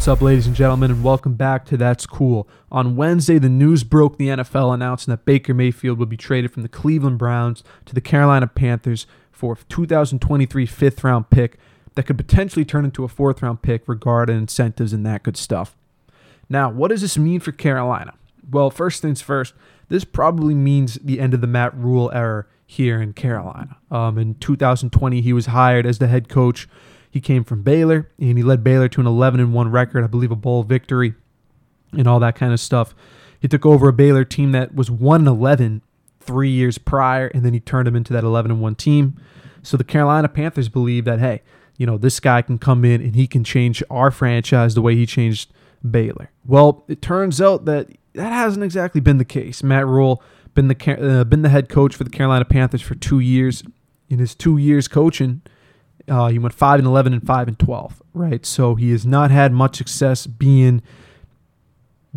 What's up, ladies and gentlemen, and welcome back to That's Cool. On Wednesday, the news broke the NFL announcing that Baker Mayfield would be traded from the Cleveland Browns to the Carolina Panthers for a 2023 fifth round pick that could potentially turn into a fourth round pick regarding incentives and that good stuff. Now, what does this mean for Carolina? Well, first things first, this probably means the end of the Matt Rhule era here in Carolina. Um, in 2020, he was hired as the head coach. He came from Baylor and he led Baylor to an 11 and 1 record, I believe a bowl victory and all that kind of stuff. He took over a Baylor team that was 1 11 three years prior, and then he turned them into that 11 and 1 team. So the Carolina Panthers believe that, hey, you know, this guy can come in and he can change our franchise the way he changed Baylor. Well, it turns out that that hasn't exactly been the case. Matt Rhule been the uh, been the head coach for the Carolina Panthers for two years. In his two years coaching, uh, he went five and eleven and five and twelve. Right, so he has not had much success being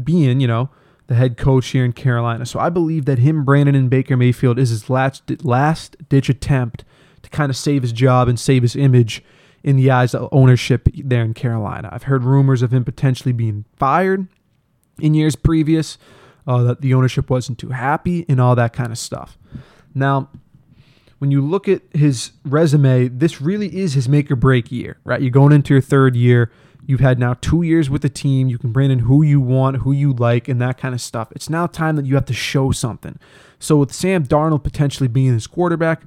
being you know the head coach here in Carolina. So I believe that him, Brandon, and Baker Mayfield is his last last ditch attempt to kind of save his job and save his image in the eyes of ownership there in Carolina. I've heard rumors of him potentially being fired in years previous, uh, that the ownership wasn't too happy, and all that kind of stuff. Now, when you look at his resume, this really is his make or break year, right? You're going into your third year. You've had now two years with the team. You can bring in who you want, who you like, and that kind of stuff. It's now time that you have to show something. So, with Sam Darnold potentially being his quarterback,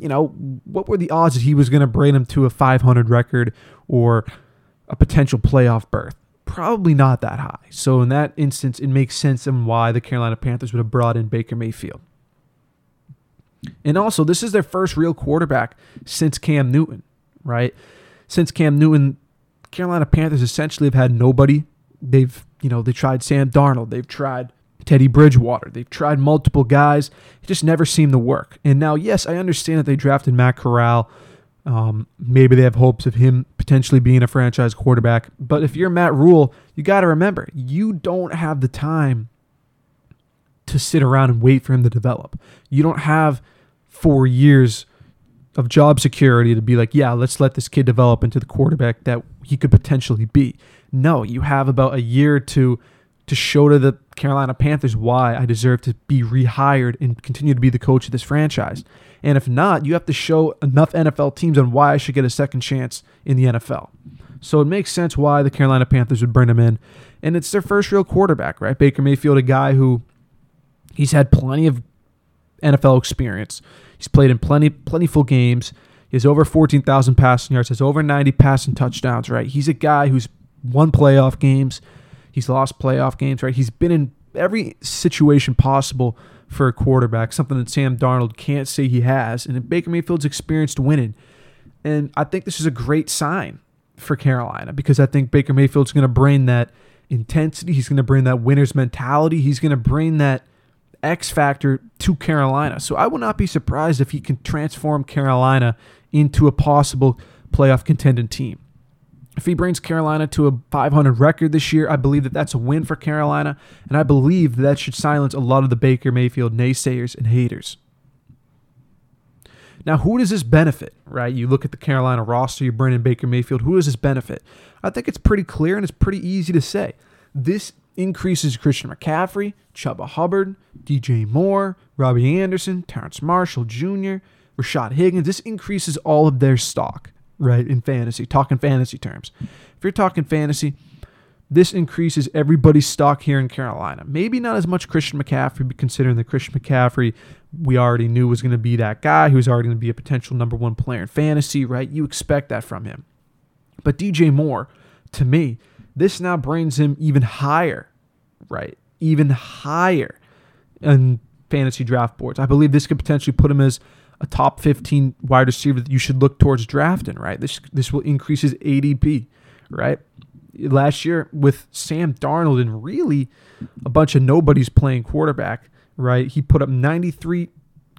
you know, what were the odds that he was going to bring him to a 500 record or a potential playoff berth? Probably not that high. So in that instance, it makes sense and why the Carolina Panthers would have brought in Baker Mayfield. And also, this is their first real quarterback since Cam Newton, right? Since Cam Newton, Carolina Panthers essentially have had nobody. They've, you know, they tried Sam Darnold, they've tried Teddy Bridgewater. They've tried multiple guys. It just never seemed to work. And now, yes, I understand that they drafted Matt Corral. Um, maybe they have hopes of him potentially being a franchise quarterback. But if you're Matt Rhule, you got to remember, you don't have the time to sit around and wait for him to develop. You don't have four years of job security to be like, yeah, let's let this kid develop into the quarterback that he could potentially be. No, you have about a year to to show to the Carolina Panthers why I deserve to be rehired and continue to be the coach of this franchise. And if not, you have to show enough NFL teams on why I should get a second chance in the NFL. So it makes sense why the Carolina Panthers would bring him in. And it's their first real quarterback, right? Baker Mayfield, a guy who he's had plenty of NFL experience. He's played in plenty plentiful games. He has over 14,000 passing yards, has over 90 passing touchdowns, right? He's a guy who's won playoff games He's lost playoff games, right? He's been in every situation possible for a quarterback, something that Sam Darnold can't say he has. And Baker Mayfield's experienced winning. And I think this is a great sign for Carolina because I think Baker Mayfield's going to bring that intensity. He's going to bring that winner's mentality. He's going to bring that X factor to Carolina. So I will not be surprised if he can transform Carolina into a possible playoff contending team. If he brings Carolina to a 500 record this year, I believe that that's a win for Carolina, and I believe that, that should silence a lot of the Baker Mayfield naysayers and haters. Now, who does this benefit, right? You look at the Carolina roster, you bring in Baker Mayfield. Who does this benefit? I think it's pretty clear and it's pretty easy to say. This increases Christian McCaffrey, Chuba Hubbard, DJ Moore, Robbie Anderson, Terrace Marshall Jr., Rashad Higgins. This increases all of their stock right? In fantasy, talking fantasy terms. If you're talking fantasy, this increases everybody's stock here in Carolina. Maybe not as much Christian McCaffrey, considering that Christian McCaffrey we already knew was going to be that guy who's already going to be a potential number one player in fantasy, right? You expect that from him. But DJ Moore, to me, this now brings him even higher, right? Even higher in fantasy draft boards. I believe this could potentially put him as a top 15 wide receiver that you should look towards drafting, right? This this will increase his ADP, right? Last year with Sam Darnold and really a bunch of nobodies playing quarterback, right? He put up 93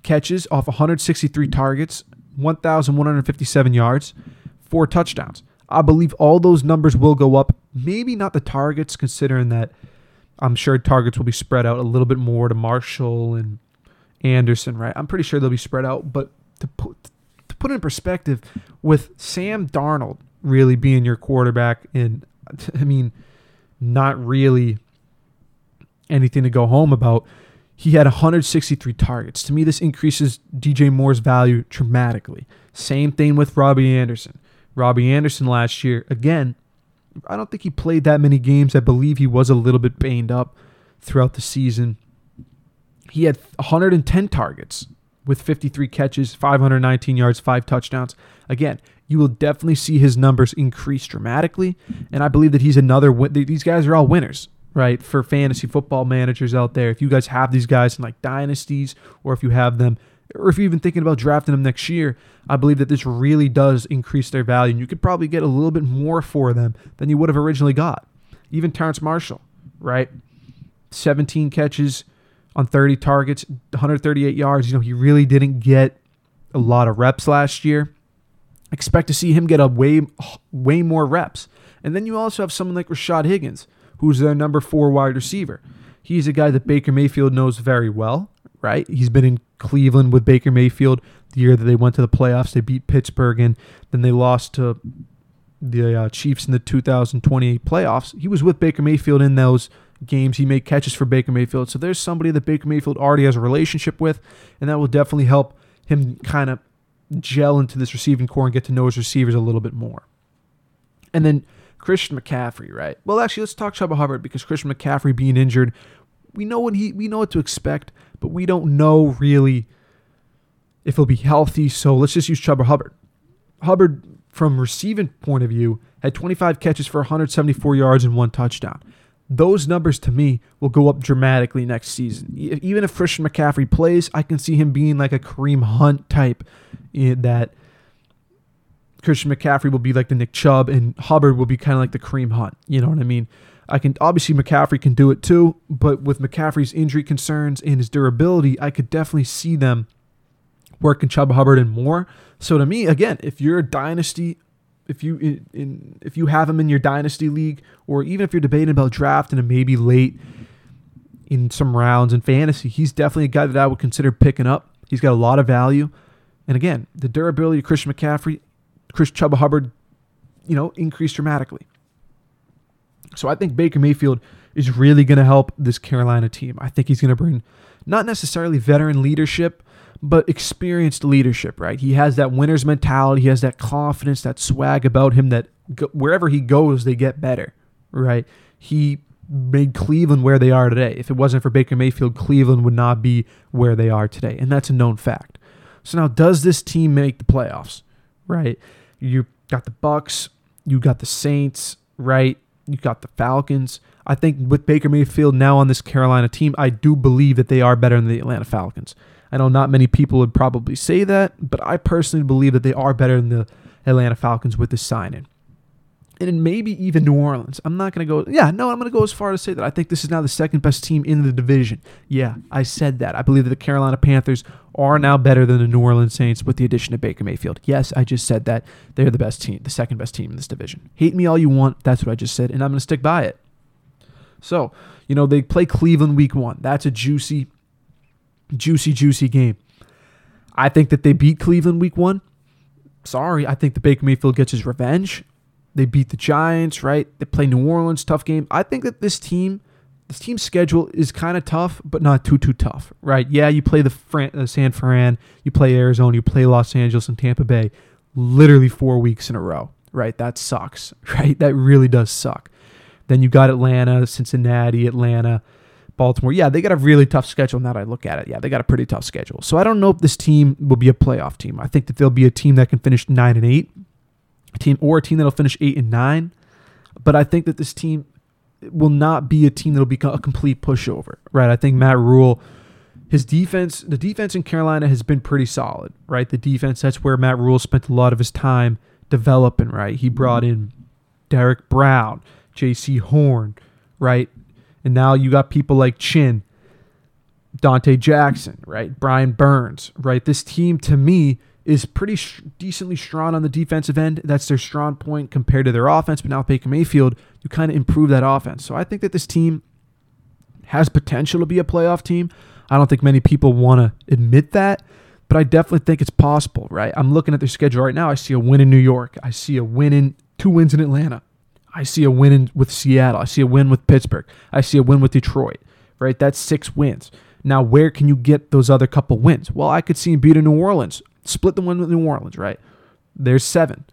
catches off 163 targets, 1,157 yards, four touchdowns. I believe all those numbers will go up. Maybe not the targets, considering that I'm sure targets will be spread out a little bit more to Marshall and Anderson, right? I'm pretty sure they'll be spread out, but to put to put in perspective, with Sam Darnold really being your quarterback, and I mean, not really anything to go home about. He had 163 targets. To me, this increases DJ Moore's value dramatically. Same thing with Robbie Anderson. Robbie Anderson last year, again, I don't think he played that many games. I believe he was a little bit banged up throughout the season. He had 110 targets with 53 catches, 519 yards, five touchdowns. Again, you will definitely see his numbers increase dramatically. And I believe that he's another win. These guys are all winners, right? For fantasy football managers out there. If you guys have these guys in like dynasties, or if you have them, or if you're even thinking about drafting them next year, I believe that this really does increase their value. And you could probably get a little bit more for them than you would have originally got. Even Terrace Marshall, right? 17 catches on 30 targets, 138 yards. You know, he really didn't get a lot of reps last year. Expect to see him get a way way more reps. And then you also have someone like Rashad Higgins, who's their number four wide receiver. He's a guy that Baker Mayfield knows very well, right? He's been in Cleveland with Baker Mayfield the year that they went to the playoffs. They beat Pittsburgh and then they lost to the uh, Chiefs in the 2028 playoffs. He was with Baker Mayfield in those games. He made catches for Baker Mayfield. So there's somebody that Baker Mayfield already has a relationship with, and that will definitely help him kind of gel into this receiving core and get to know his receivers a little bit more. And then Christian McCaffrey, right? Well, actually, let's talk Chuba Hubbard because Christian McCaffrey being injured, we know what he we know what to expect, but we don't know really if he'll be healthy. So let's just use Chuba Hubbard. Hubbard, from receiving point of view, had 25 catches for 174 yards and one touchdown. Those numbers to me will go up dramatically next season. Even if Christian McCaffrey plays, I can see him being like a Kareem Hunt type eh, that Christian McCaffrey will be like the Nick Chubb and Hubbard will be kind of like the Kareem Hunt. You know what I mean? I can obviously McCaffrey can do it too, but with McCaffrey's injury concerns and his durability, I could definitely see them working Chubb Hubbard and more. So to me, again, if you're a dynasty, if you in, in if you have him in your dynasty league, or even if you're debating about drafting him maybe late in some rounds in fantasy, he's definitely a guy that I would consider picking up. He's got a lot of value. And again, the durability of Christian McCaffrey, Chris Chuba Hubbard, you know, increased dramatically. So I think Baker Mayfield is really going to help this Carolina team. I think he's going to bring not necessarily veteran leadership, but experienced leadership, right? He has that winner's mentality, he has that confidence, that swag about him that wherever he goes, they get better, right? He made Cleveland where they are today. If it wasn't for Baker Mayfield, Cleveland would not be where they are today, and that's a known fact. So now, does this team make the playoffs? Right? You got the Bucs, you got the Saints, right? You got the Falcons. I think with Baker Mayfield now on this Carolina team, I do believe that they are better than the Atlanta Falcons. I know not many people would probably say that, but I personally believe that they are better than the Atlanta Falcons with this signing and maybe even New Orleans. I'm not going to go, yeah, no, I'm going to go as far as to say that I think this is now the second best team in the division. Yeah, I said that. I believe that the Carolina Panthers are now better than the New Orleans Saints with the addition of Baker Mayfield. Yes, I just said that. They're the best team, the second best team in this division. Hate me all you want. That's what I just said, and I'm going to stick by it. So, you know, they play Cleveland week one. That's a juicy, juicy, juicy game. I think that they beat Cleveland week one. Sorry, I think the Baker Mayfield gets his revenge. They beat the Giants, right? They play New Orleans, tough game. I think that this team, this team's schedule is kind of tough, but not too too tough, right? Yeah, you play the Fran- uh, San Fran, you play Arizona, you play Los Angeles and Tampa Bay, literally four weeks in a row, right? That sucks, right? That really does suck. Then you got Atlanta, Cincinnati, Atlanta, Baltimore. Yeah, they got a really tough schedule now that I look at it. Yeah, they got a pretty tough schedule. So I don't know if this team will be a playoff team. I think that they'll be a team that can finish nine and eight a team or a team that'll finish eight and nine. But I think that this team will not be a team that'll be a complete pushover, right? I think Matt Rhule, his defense, the defense in Carolina has been pretty solid, right? The defense, that's where Matt Rhule spent a lot of his time developing, right? He brought in Derrick Brown, Jaycee Horn, right? And now you got people like Chinn, Donte Jackson, right? Brian Burns, right? This team to me is pretty sh- decently strong on the defensive end. That's their strong point compared to their offense. But now Baker Mayfield, you kind of improve that offense. So I think that this team has potential to be a playoff team. I don't think many people want to admit that, but I definitely think it's possible, right? I'm looking at their schedule right now. I see a win in New York. I see a win in two wins in Atlanta. I see a win in, with Seattle. I see a win with Pittsburgh. I see a win with Detroit. Right? That's six wins. Now, where can you get those other couple wins? Well, I could see him beat a New Orleans, split the one with New Orleans, right? There's seven.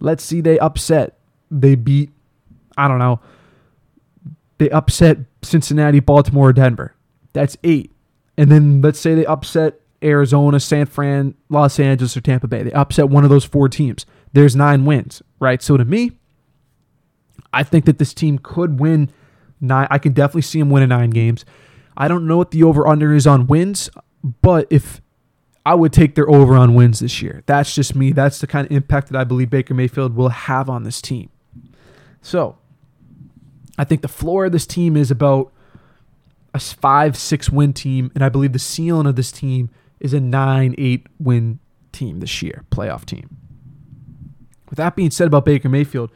Let's see they upset. They beat, I don't know, they upset Cincinnati, Baltimore, Denver. That's eight. And then let's say they upset Arizona, San Fran, Los Angeles, or Tampa Bay. They upset one of those four teams. There's nine wins, right? So to me, I think that this team could win nine. I can definitely see them winning nine games. I don't know what the over under is on wins, but if I would take their over on wins this year. That's just me. That's the kind of impact that I believe Baker Mayfield will have on this team. So, I think the floor of this team is about a 5 6 win team, and I believe the ceiling of this team is a 9 8 win team this year, playoff team. With that being said about Baker Mayfield,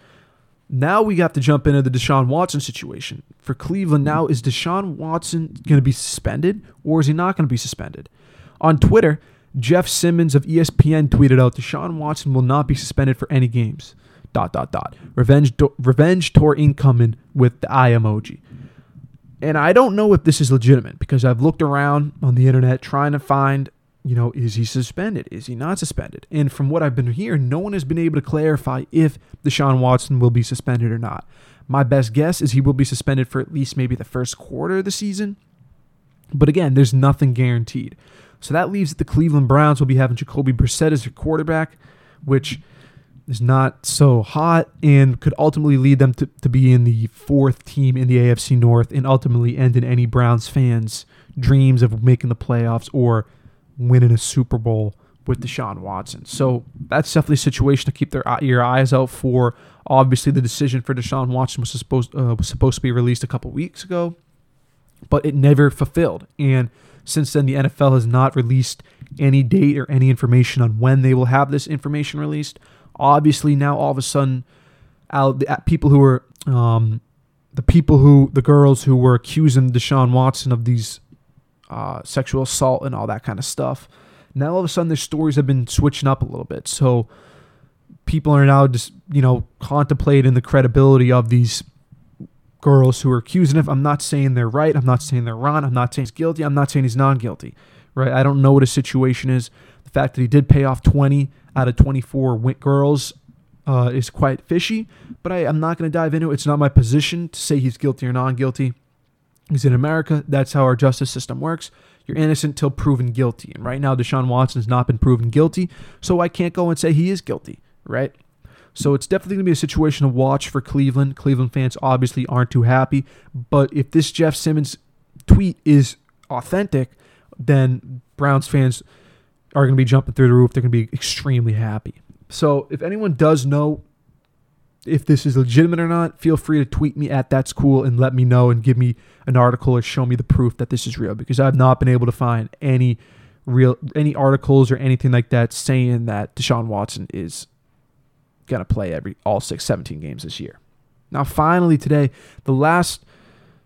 now we have to jump into the Deshaun Watson situation. For Cleveland, now is Deshaun Watson going to be suspended or is he not going to be suspended? On Twitter, Jeff Simmons of ESPN tweeted out Deshaun Watson will not be suspended for any games. Dot dot dot. Revenge do- revenge tour incoming with the eye emoji. And I don't know if this is legitimate because I've looked around on the internet trying to find you know, is he suspended? Is he not suspended? And from what I've been hearing, no one has been able to clarify if Deshaun Watson will be suspended or not. My best guess is he will be suspended for at least maybe the first quarter of the season. But again, there's nothing guaranteed. So that leaves that the Cleveland Browns will be having Jacoby Brissett as their quarterback, which is not so hot and could ultimately lead them to, to be in the fourth team in the AFC North and ultimately end in any Browns fans' dreams of making the playoffs or winning a Super Bowl with Deshaun Watson. So that's definitely a situation to keep their your eyes out for. Obviously, the decision for Deshaun Watson was supposed uh, was supposed to be released a couple weeks ago, but it never fulfilled. And since then, the NFL has not released any date or any information on when they will have this information released. Obviously, now all of a sudden, out the people who were um, the people who the girls who were accusing Deshaun Watson of these uh, sexual assault and all that kind of stuff. Now all of a sudden their stories have been switching up a little bit. So people are now just, you know, contemplating the credibility of these girls who are accusing him. I'm not saying they're right. I'm not saying they're wrong. I'm not saying he's guilty. I'm not saying he's non guilty. Right? I don't know what his situation is. The fact that he did pay off 20 out of 24 girls uh, is quite fishy, but I, I'm not going to dive into it. It's not my position to say he's guilty or non guilty. He's in America, that's how our justice system works. You're innocent till proven guilty. And right now, Deshaun Watson has not been proven guilty, so I can't go and say he is guilty, right? So it's definitely going to be a situation to watch for Cleveland. Cleveland fans obviously aren't too happy, but if this Jeff Simmons tweet is authentic, then Browns fans are going to be jumping through the roof. They're going to be extremely happy. So if anyone does know if this is legitimate or not, feel free to tweet me at that's cool and let me know and give me an article or show me the proof that this is real because I've not been able to find any real any articles or anything like that saying that Deshaun Watson is gonna play every all six 17 games this year. Now finally today, the last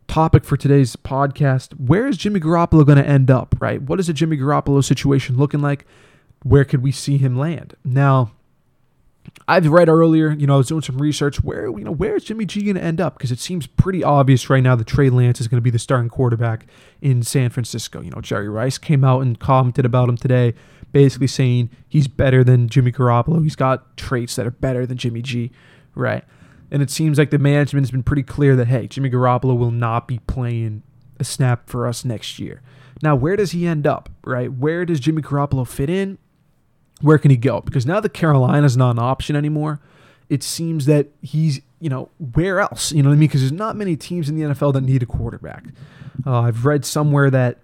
topic for today's podcast, where is Jimmy Garoppolo gonna end up, right? What is the Jimmy Garoppolo situation looking like? Where could we see him land? Now I've read earlier, you know, I was doing some research. Where you know where is Jimmy G going to end up? Because it seems pretty obvious right now that Trey Lance is going to be the starting quarterback in San Francisco. You know, Jerry Rice came out and commented about him today, basically saying he's better than Jimmy Garoppolo. He's got traits that are better than Jimmy G, right? And it seems like the management has been pretty clear that hey, Jimmy Garoppolo will not be playing a snap for us next year. Now, where does he end up? Right? Where does Jimmy Garoppolo fit in? where can he go? Because now that Carolina's not an option anymore, it seems that he's, you know, where else? You know what I mean? Because there's not many teams in the NFL that need a quarterback. Uh, I've read somewhere that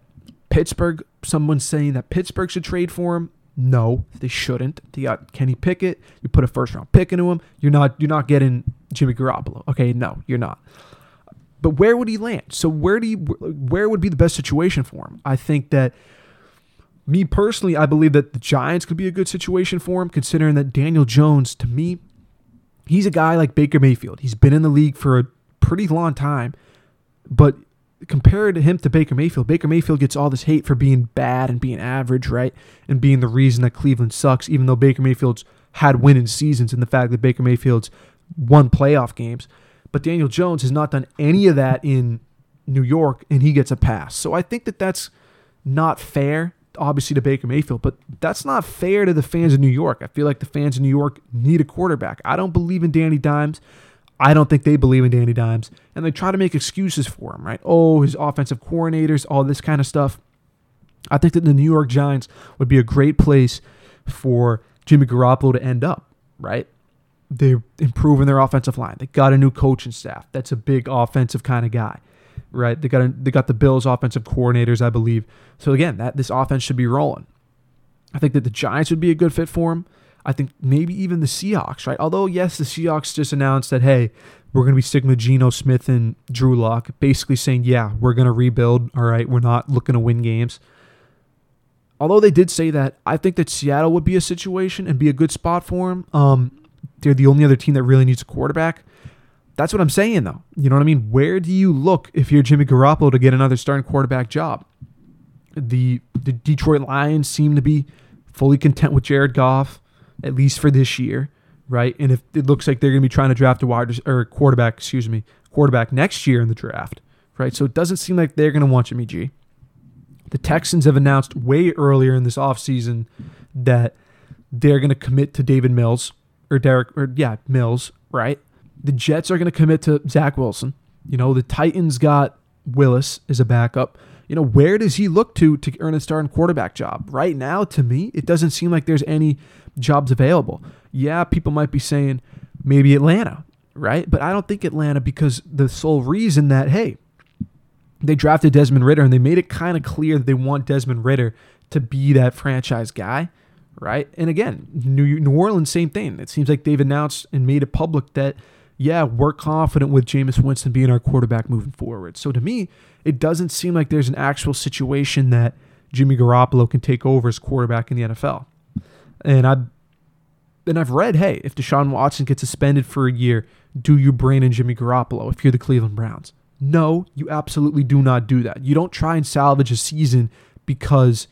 Pittsburgh, someone's saying that Pittsburgh should trade for him. No, they shouldn't. They got Kenny Pickett. You put a first round pick into him. You're not you're not getting Jimmy Garoppolo. Okay, no, you're not. But where would he land? So where do you where would be the best situation for him? I think that me personally, I believe that the Giants could be a good situation for him, considering that Daniel Jones, to me, he's a guy like Baker Mayfield. He's been in the league for a pretty long time, but compared to him to Baker Mayfield, Baker Mayfield gets all this hate for being bad and being average, right? And being the reason that Cleveland sucks, even though Baker Mayfield's had winning seasons and the fact that Baker Mayfield's won playoff games. But Daniel Jones has not done any of that in New York, and he gets a pass. So I think that that's not fair, obviously, to Baker Mayfield, but that's not fair to the fans of New York. I feel like the fans of New York need a quarterback. I don't believe in Danny Dimes. I don't think they believe in Danny Dimes. And they try to make excuses for him, right? Oh, his offensive coordinators, all this kind of stuff. I think that the New York Giants would be a great place for Jimmy Garoppolo to end up, right? They're improving their offensive line. They got a new coaching staff. That's a big offensive kind of guy, right? They got a, they got the Bills offensive coordinators, I believe. So again, that this offense should be rolling. I think that the Giants would be a good fit for him. I think maybe even the Seahawks, right? Although yes, the Seahawks just announced that hey, we're going to be sticking with Geno Smith and Drew Lock, basically saying yeah, we're going to rebuild. All right, we're not looking to win games although they did say that, I think that Seattle would be a situation and be a good spot for him. Um, they're the only other team that really needs a quarterback. That's what I'm saying, though. You know what I mean? Where do you look if you're Jimmy Garoppolo to get another starting quarterback job? The the Detroit Lions seem to be fully content with Jared Goff, at least for this year, right? And if it looks like they're going to be trying to draft a wide or quarterback, excuse me, quarterback next year in the draft, right? So it doesn't seem like they're going to want Jimmy G. The Texans have announced way earlier in this offseason that they're going to commit to Davis Mills or Derek or yeah, Mills, right? The Jets are going to commit to Zach Wilson. You know, the Titans got Willis as a backup. You know, where does he look to to earn a starting quarterback job? Right now, to me, it doesn't seem like there's any jobs available. Yeah, people might be saying maybe Atlanta, right? But I don't think Atlanta because the sole reason that, hey, they drafted Desmond Ridder and they made it kind of clear that they want Desmond Ridder to be that franchise guy, right? And again, New, New Orleans, same thing. It seems like they've announced and made it public that, yeah, we're confident with Jameis Winston being our quarterback moving forward. So to me, it doesn't seem like there's an actual situation that Jimmy Garoppolo can take over as quarterback in the NFL. And I and I've read, hey, if Deshaun Watson gets suspended for a year, do you bring in Jimmy Garoppolo if you're the Cleveland Browns? No, you absolutely do not do that. You don't try and salvage a season because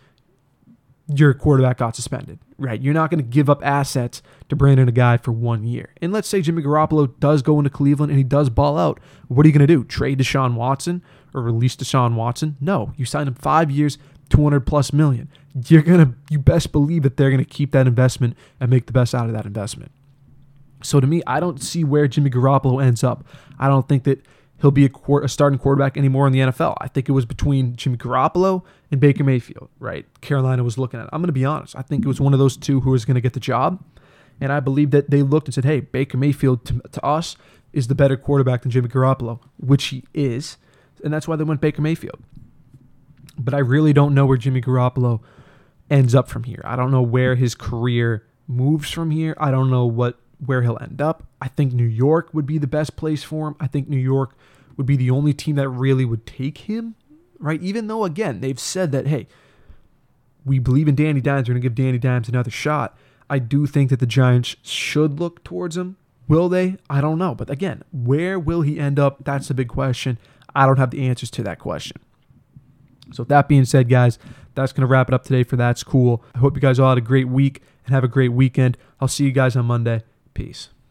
your quarterback got suspended, right? You're not going to give up assets to bring in a guy for one year. And let's say Jimmy Garoppolo does go into Cleveland and he does ball out. What are you going to do? Trade Deshaun Watson or release Deshaun Watson? No, you sign him five years, 200 plus million. You're going to, you best believe that they're going to keep that investment and make the best out of that investment. So to me, I don't see where Jimmy Garoppolo ends up. I don't think that he'll be a, a, starting quarterback anymore in the NFL. I think it was between Jimmy Garoppolo and Baker Mayfield, right? Carolina was looking at. I'm going to be honest. I think it was one of those two who was going to get the job. And I believe that they looked and said, hey, Baker Mayfield to, to us is the better quarterback than Jimmy Garoppolo, which he is. And that's why they went Baker Mayfield. But I really don't know where Jimmy Garoppolo ends up from here. I don't know where his career moves from here. I don't know what where he'll end up. I think New York would be the best place for him. I think New York would be the only team that really would take him, right? Even though, again, they've said that, hey, we believe in Danny Dimes, we're going to give Danny Dimes another shot. I do think that the Giants should look towards him. Will they? I don't know. But again, where will he end up? That's a big question. I don't have the answers to that question. So, with that being said, guys, that's going to wrap it up today for That's Cool. I hope you guys all had a great week and have a great weekend. I'll see you guys on Monday. Peace.